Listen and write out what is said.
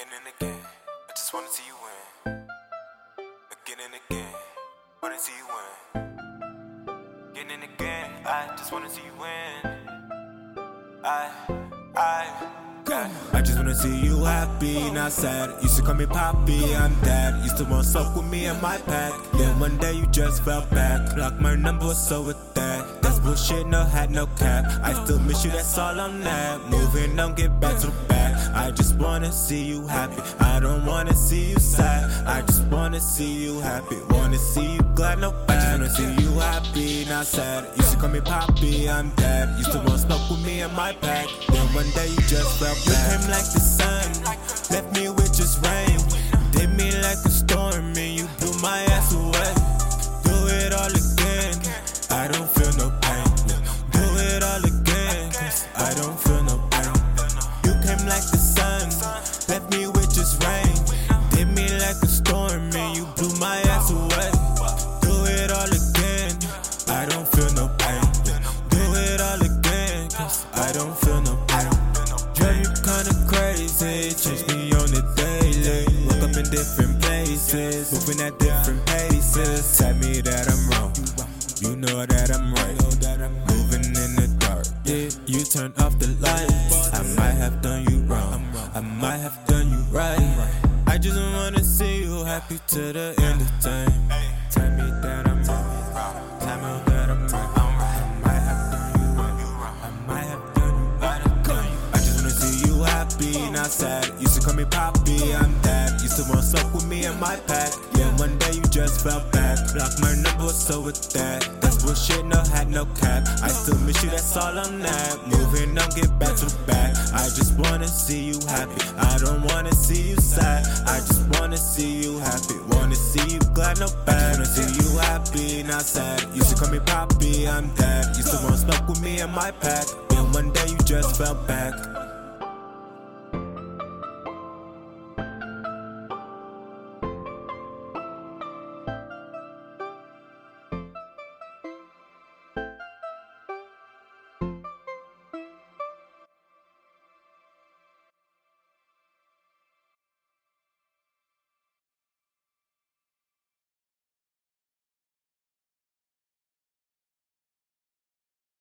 Again and again, I just wanna see you win. Again and again, wanna see you win. Again and again, I just wanna see you win. I, I. I just wanna see you happy, not sad. Used to call me Poppy, I'm dad. Used to want suck with me and my pack. Then one day you just fell back. Blocked my number, so with that. That's bullshit, no hat, no cap. I still miss you, that's all I'm at. Moving on, get back to the back. I just wanna see you happy. I don't wanna see you sad. I just wanna see you happy. Wanna see you glad, no bad. I just wanna see you happy, not sad. Used to call me Poppy, I'm dad. Used to want to smoke with me and my pack. Then one day you just fell back. You came like the left me with just rain. Did me like a storm, and you blew my ass away. Do it all again. I don't feel no pain. Do it all again. Cause I don't feel no pain. Drive you kinda crazy, change me on the daily. Woke up in different places, moving at different paces. Tell me that I'm wrong, you know that I'm right. Moving in the dark, yeah. You turn off the lights, might have done you right. I just wanna see you happy to the end of time. Tell me that I'm wrong, tell me that I'm right. I might have done you wrong, I might have done you right. I just wanna see you happy, not sad. Used to call me Poppy, I'm dad. Used to want suck with me and my pack. Yeah, one day you just fell back. Blocked my number, so with that. Bullshit, no hat, no cap. I still miss you, that's all I'm at. Moving on, get back to back. I just wanna see you happy. I don't wanna see you sad. I just wanna see you happy. Wanna see you glad, no bad. Wanna see you happy, not sad. You to call me Poppy, I'm dead. Used to want smoke with me and my pack. Then one day you just fell back.